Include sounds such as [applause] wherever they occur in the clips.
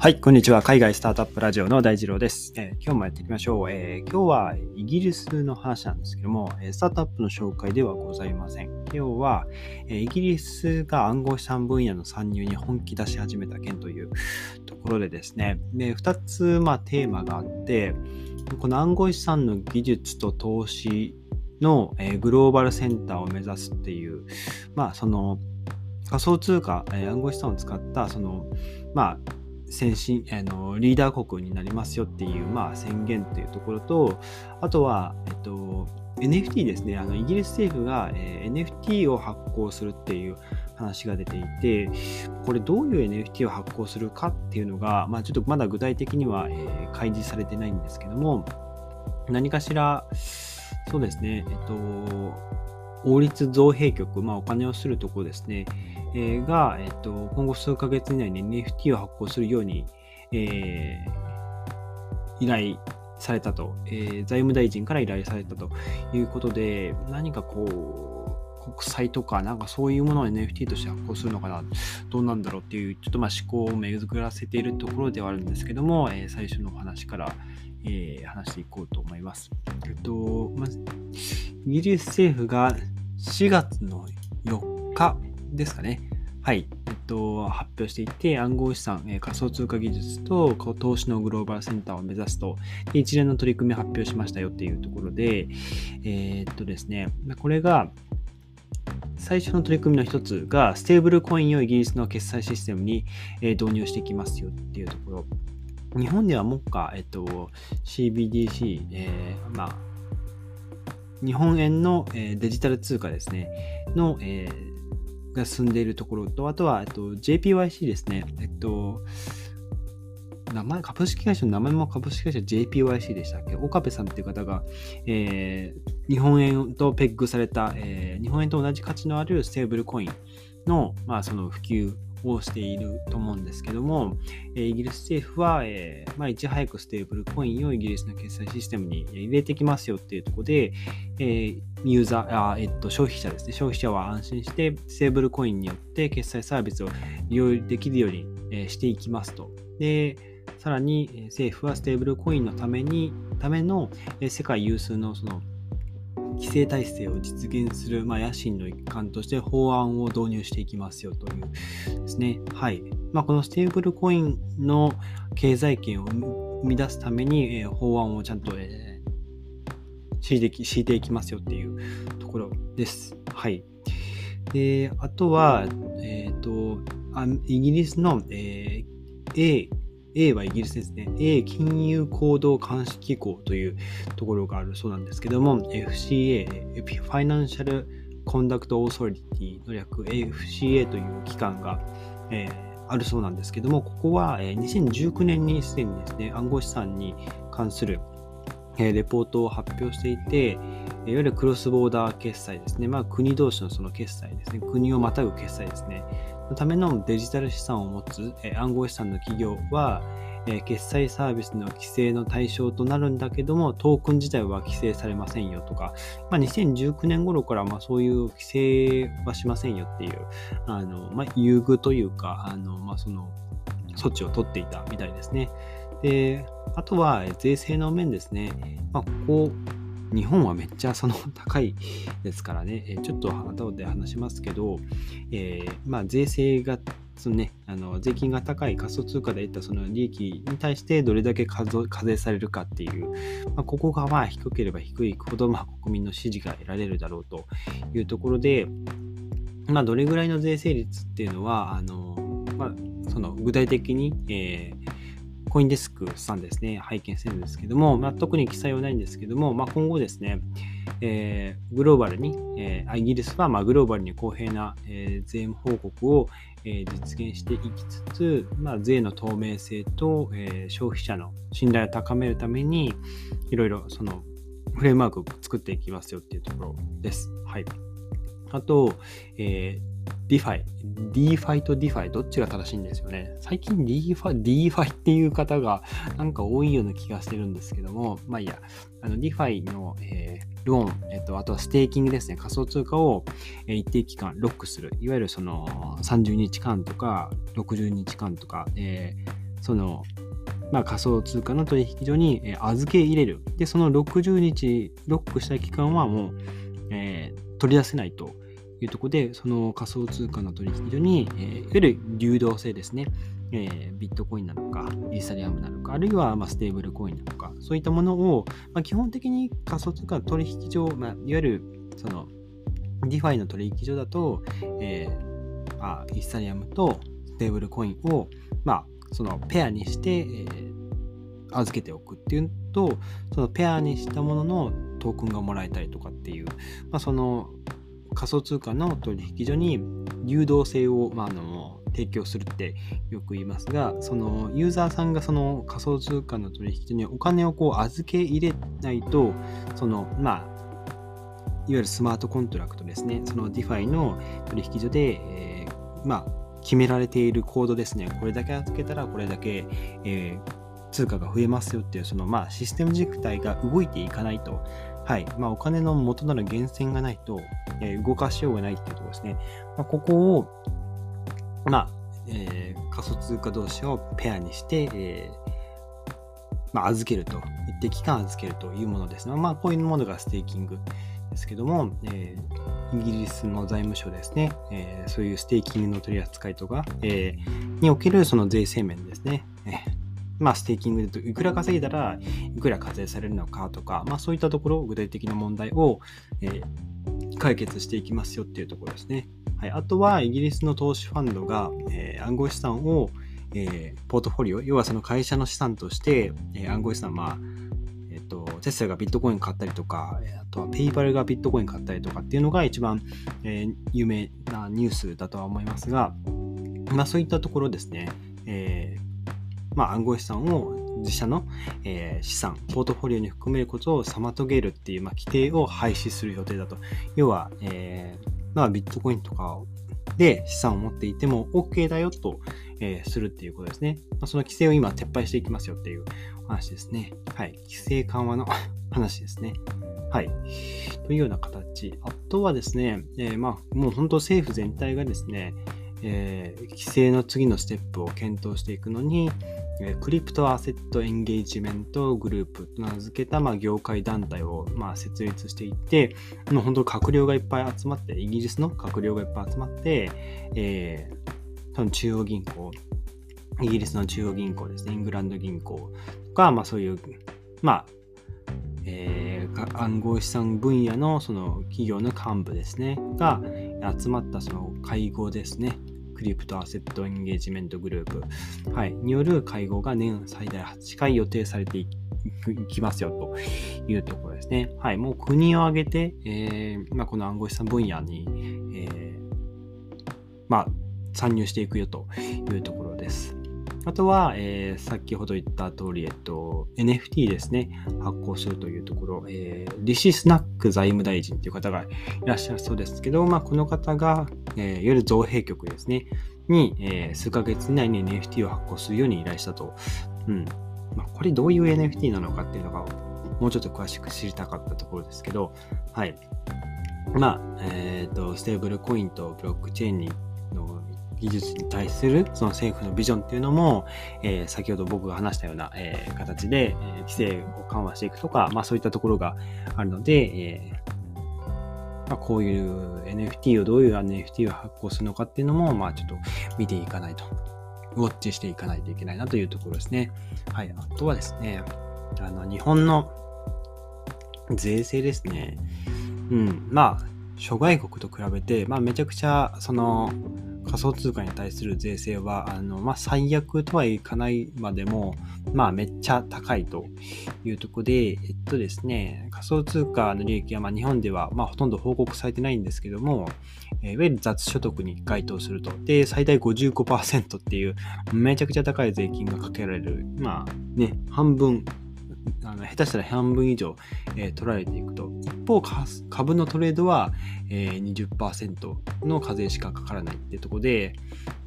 はい、こんにちは。海外スタートアップラジオの大二郎です。えー、今日もやっていきましょう、えー、今日はイギリスの話なんですけども、スタートアップの紹介ではございません。今日は、えー、イギリスが暗号資産分野の参入に本気出し始めた件というところでですね、で2つ、まあ、テーマがあって、この暗号資産の技術と投資の、えグローバルセンターを目指すっていう、まあ、その仮想通貨、え暗号資産を使った、その、まあ、先進あのリーダー国になりますよっていう、まあ、宣言というところとあとは、えっと、NFT ですね。あのイギリス政府が、えー、NFT を発行するっていう話が出ていてこれどういう NFT を発行するかっていうのが、まあ、ちょっとまだ具体的には、えー、開示されてないんですけども何かしらそうですね。えっと王立造幣局、まあ、お金をするところですね、えー、が、えっと、今後数ヶ月以内に NFT を発行するように、えー、依頼されたと、えー、財務大臣から依頼されたと。いうことで、何かこう、国債とか、なんかそういうものを NFT として発行するのかな、どうなんだろうっていう、ちょっとまあ思考を巡らせているところではあるんですけども、えー、最初のお話から、えー、話していこうと思います。えっと、まず、イギリス政府が4月の4日ですかね。はい。えっと、発表していて、暗号資産、え、仮想通貨技術と投資のグローバルセンターを目指すと、一連の取り組みを発表しましたよっていうところで、えー、っとですね、これが、最初の取り組みの一つが、ステーブルコインをイギリスの決済システムに、導入していきますよっていうところ。日本では目下、えっと、CBDC、えー、まあ、日本円の、えデジタル通貨ですね、の、えーが進んでいるところと、あとは、えっと、JPYC ですね。えっと、名前、株式会社の名前も株式会社 JPYC でしたっけ？岡部さんっていう方が、えー、日本円とペッグされた、えー、日本円と同じ価値のあるステーブルコインの、まあ、その普及をしていると思うんですけども、えイギリス政府は、えー、まあ、いち早くステーブルコインをイギリスの決済システムに入れてきますよっていうところで、えー、ユーザーあ、えっと、消費者ですね、消費者は安心してステーブルコインによって決済サービスを利用できるように、えしていきますと。で、さらに政府はステーブルコインのために、ための世界有数のその規制体制を実現する、まあ、野心の一環として法案を導入していきますよというですね。はい。まあ、このステーブルコインの経済圏を生み出すために、えー、法案をちゃんと、えー、敷いて敷いていきますよっていうところです。はい。で、あとは、えっ、ー、と、イギリスの、えー、A はイギリスですね。A 金融行動監視機構というところがあるそうなんですけども、FCA、ファイナンシャルコンダクトオーソリティの略 FCA という機関が、えー、あるそうなんですけども、ここは、えー、2019年にすでにですね、暗号資産に関する、えー、レポートを発表していて、いわゆるクロスボーダー決済ですね。まあ国同士のその決済ですね。国をまたぐ決済ですね。のためのデジタル資産を持つ、え暗号資産の企業は、え決済サービスの規制の対象となるんだけども、トークン自体は規制されませんよとか、まあ、2019年頃からまあそういう規制はしませんよっていう、あのまあ、優遇というか、あのまあ、その措置を取っていたみたいですね。で、あとは税制の面ですね。まあ、ここ日本はめっちゃその高いですからね、[laughs] えちょっと後で話しますけど、えー、まあ、税制がそのね、あの税金が高い仮想通貨で得たその利益に対してどれだけ課税されるかっていう、まあ、ここがまあ低ければ低いほどまあ国民の支持が得られるだろうというところで、まあ、どれぐらいの税制率っていうのは、あのまあ、その具体的に、えーコインデスクさんですね、拝見してるんですけども、まあ、特に記載はないんですけども、まあ、今後ですね、えー、グローバルに、えー、イギリスはまグローバルに公平な、えー、税務報告を、え、実現していきつつ、まあ、税の透明性と、え、消費者の信頼を高めるために、いろいろそのフレームワークを作っていきますよっていうところです。はい。あと、えー DeFi。DeFi と DeFi どっちが正しいんですよね。最近 DeFi, DeFi っていう方がなんか多いような気がしてるんですけども、まあいいや、あの DeFi の、えー、ローン、えっと、あとはステーキングですね。仮想通貨を、え一定期間ロックする。いわゆるその30日間とか60日間とか、えーその、まあ、仮想通貨の取引所に、預け入れる。で、その60日ロックした期間はもう、えー、取り出せないというところで、その仮想通貨の取引所に、えー、いわゆる流動性ですね、えー、ビットコインなのか、イーサリアムなのか、あるいはまステーブルコインなのか、そういったものを、まあ、基本的に仮想通貨の取引所、まあ、いわゆるその DeFi の取引所だと、えー、あイーサリアムとステーブルコインを、まあ、そのペアにして、えー、預けておくっていうと、そのペアにしたもののトークンがもらえたりとかっていう、まあ、その仮想通貨の取引所に流動性を、まあ、あの提供するってよく言いますが、そのユーザーさんがその仮想通貨の取引所にお金をこう預け入れないと、そのまあいわゆるスマートコントラクトですね、その DeFi の取引所で、えー、まあ、決められているコードですね、これだけ預けたらこれだけ、えー、通貨が増えますよっていう、そのまあシステム軸体が動いていかないと、はい、まあ、お金の元なる源泉がないと、え、動かしようがないっていうところですね。まあ、ここを、まあ、えー、仮想通貨同士をペアにして、えー、まあ、預けると、一定期間預けるというものですね。まあ、こういうものがステーキングですけども、えー、イギリスの財務省ですね、え、そういうステーキングの取り扱いとか、え、におけるその税制面ですね、え、まあ、ステーキングでいくら稼いだらいくら課税されるのかとか、まあ、そういったところ、具体的な問題を、えー、解決していきますよっていうところですね。はい、あとは、イギリスの投資ファンドが、えー、暗号資産を、えー、ポートフォリオ、要はその会社の資産として、えー、暗号資産、まあ、えっ、と、テスラがビットコイン買ったりとか、あとはペイパルがビットコイン買ったりとかっていうのが一番、え、有名なニュースだとは思いますが、まあそういったところですね、え、まあ暗号資産を自社の、えー、資産、ポートフォリオに含めることを妨げるっていう、まあ、規定を廃止する予定だと。要は、えー、まあビットコインとかで資産を持っていても OK だよと、えー、するっていうことですね。まあ、その規制を今撤廃していきますよっていう話ですね。はい。規制緩和の [laughs] 話ですね。はい。というような形。あとはですね、えー、まあ、もう本当政府全体がですね、えー、規制の次のステップを検討していくのに、クリプトアセットエンゲージメントグループと名付けた、まあ、業界団体を、まあ、設立していって、もう本当閣僚がいっぱい集まって、イギリスの閣僚がいっぱい集まって、えー、多分中央銀行、イギリスの中央銀行ですね、イングランド銀行とか、まあそういう、まあ、えー、暗号資産分野のその企業の幹部ですね、が集まったその会合ですね。クリプトアセットエンゲージメントグループ、はい、による会合が年最大8回予定されていきますよというところですね。はい、もう国を挙げて、えーまあ、この暗号資産分野に、えー、まあ、参入していくよというところです。あとは、えー、先ほど言った通り、えっと、NFT ですね、発行するというところ、えー、リシスナック財務大臣という方がいらっしゃるそうですけど、まあ、この方が、えー、いわゆる造幣局ですね、に、えー、数ヶ月以内に NFT を発行するように依頼したと。うん。まあ、これどういう NFT なのかっていうのが、もうちょっと詳しく知りたかったところですけど、はい。まあ、えっ、ー、と、ステーブルコインとブロックチェーンに技術に対するその政府のビジョンっていうのも、えー、先ほど僕が話したような、えー、形で、え、規制を緩和していくとか、まあそういったところがあるので、えまあ、こういう NFT をどういう NFT を発行するのかっていうのも、まあちょっと見ていかないと、ウォッチしていかないといけないなというところですね。はい。あとはですね、あの、日本の税制ですね。うん。まあ、諸外国と比べて、まあめちゃくちゃ、その、仮想通貨に対する税制は、あの、まあ、最悪とはいかないまでも、まあ、めっちゃ高いというところで、えっとですね、仮想通貨の利益は、まあ、日本では、まあ、ほとんど報告されてないんですけども、えー、いわゆる雑所得に該当すると。で、最大55%っていう、めちゃくちゃ高い税金がかけられる。まあ、ね、半分あの下手したら半分以上、えー、取られていくと。一方、株のトレードは、えー、20%の課税しかかからないってとこで、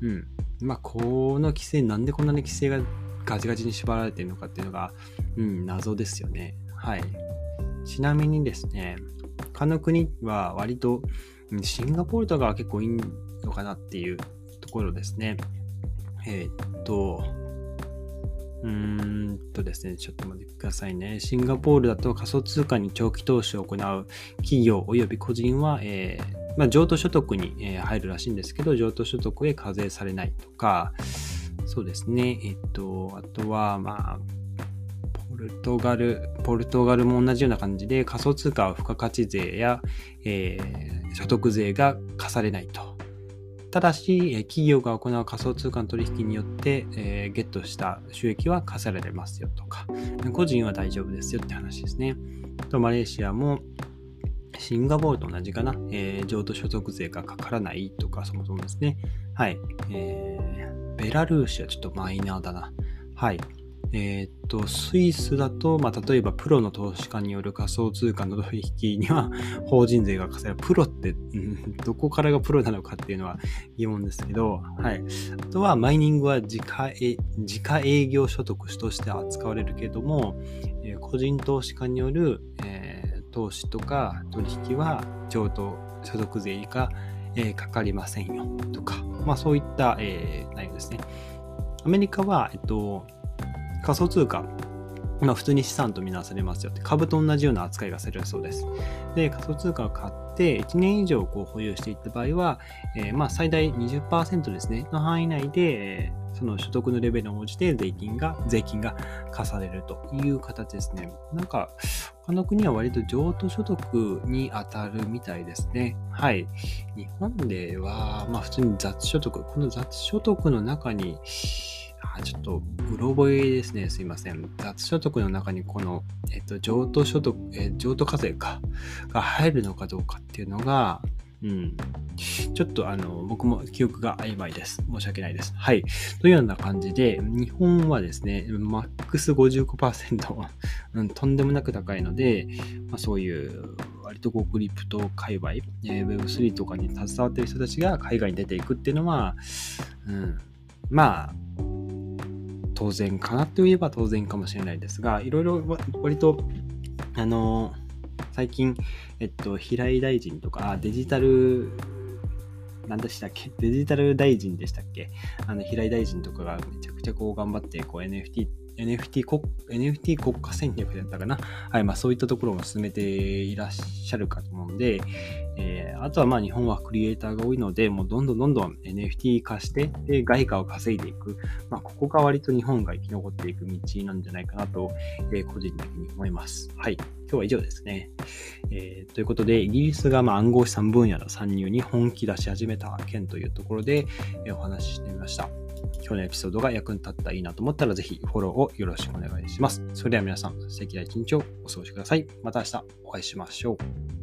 うん。まあ、この規制、なんでこんなに規制がガチガチに縛られてるのかっていうのが、うん、謎ですよね。はい。ちなみにですね、他の国は割と、シンガポールとかは結構いいのかなっていうところですね。えー、っと、うーんとですね、ちょっと待ってくださいね。シンガポールだと仮想通貨に長期投資を行う企業及び個人は、えー、まあ、譲渡所得に、え入るらしいんですけど、譲渡所得へ課税されないとか、そうですね、えっと、あとは、まあ、ポルトガル、ポルトガルも同じような感じで仮想通貨は付加価値税や、えー、所得税が課されないと。ただし、企業が行う仮想通貨の取引によって、えー、ゲットした収益は課されますよとか、個人は大丈夫ですよって話ですね。と、マレーシアも、シンガポールと同じかな、えー、譲渡所得税がかからないとか、そもそもですね。はい。えー、ベラルーシはちょっとマイナーだな。はい。えー、と、スイスだと、まあ、例えばプロの投資家による仮想通貨の取引には [laughs] 法人税が課される。プロって、うん、どこからがプロなのかっていうのは疑問ですけど、はい。あとは、マイニングは自家自家営業所得として扱われるけども、えー、個人投資家による、えー、投資とか取引は譲渡所得税が、えー、かかりませんよとか、まあそういった、え、内容ですね。アメリカは、えっと、仮想通貨、まあ、普通に資産とみなされますよって、株と同じような扱いがされるそうです。で、仮想通貨を買って1年以上こう保有していった場合は、えー、まあ最大20%ですね、の範囲内で、その所得のレベルに応じて税金が、税金が課されるという形ですね。なんか、他の国は割と譲渡所得に当たるみたいですね。はい。日本では、まあ普通に雑所得、この雑所得の中に、あちょっと、うろ覚えですね。すいません。雑所得の中にこの、えっと、譲渡所得、え譲渡課税か、が入るのかどうかっていうのが、うん。ちょっとあの、僕も記憶が曖昧です。申し訳ないです。はい。というような感じで、日本はですね、マックス55%、[laughs] うん、とんでもなく高いので、まあ、そういう割とこうクリプト界隈、えー、Web3 とかに携わってる人たちが海外に出ていくっていうのは、うん、まあ、当然かなといえば当然かもしれないですが、いろいろ割と、あの、最近、えっと、平井大臣とか、デジタル、何でしたっけ？デジタル大臣でしたっけ？あの、平井大臣とかがめちゃくちゃこう頑張って、こう NFT NFT 国 NFT 国家戦略だったかな？はい、まあそういったところも進めていらっしゃるかと思うんで、えー、あとはまあ日本はクリエイターが多いので、もうどんどんどんどん NFT 化して、で、外貨を稼いでいく。まあここが割と日本が生き残っていく道なんじゃないかなと、えー、個人的に思います。はい。今日は以上ですね。えー、ということで、イギリスがま暗号資産分野の参入に本気出し始めた件というところで、えお話ししてみました。今日のエピソードが役に立ったらいいなと思ったら、ぜひフォローをよろしくお願いします。それでは皆さん、素敵な一日をお過ごしください。また明日お会いしましょう。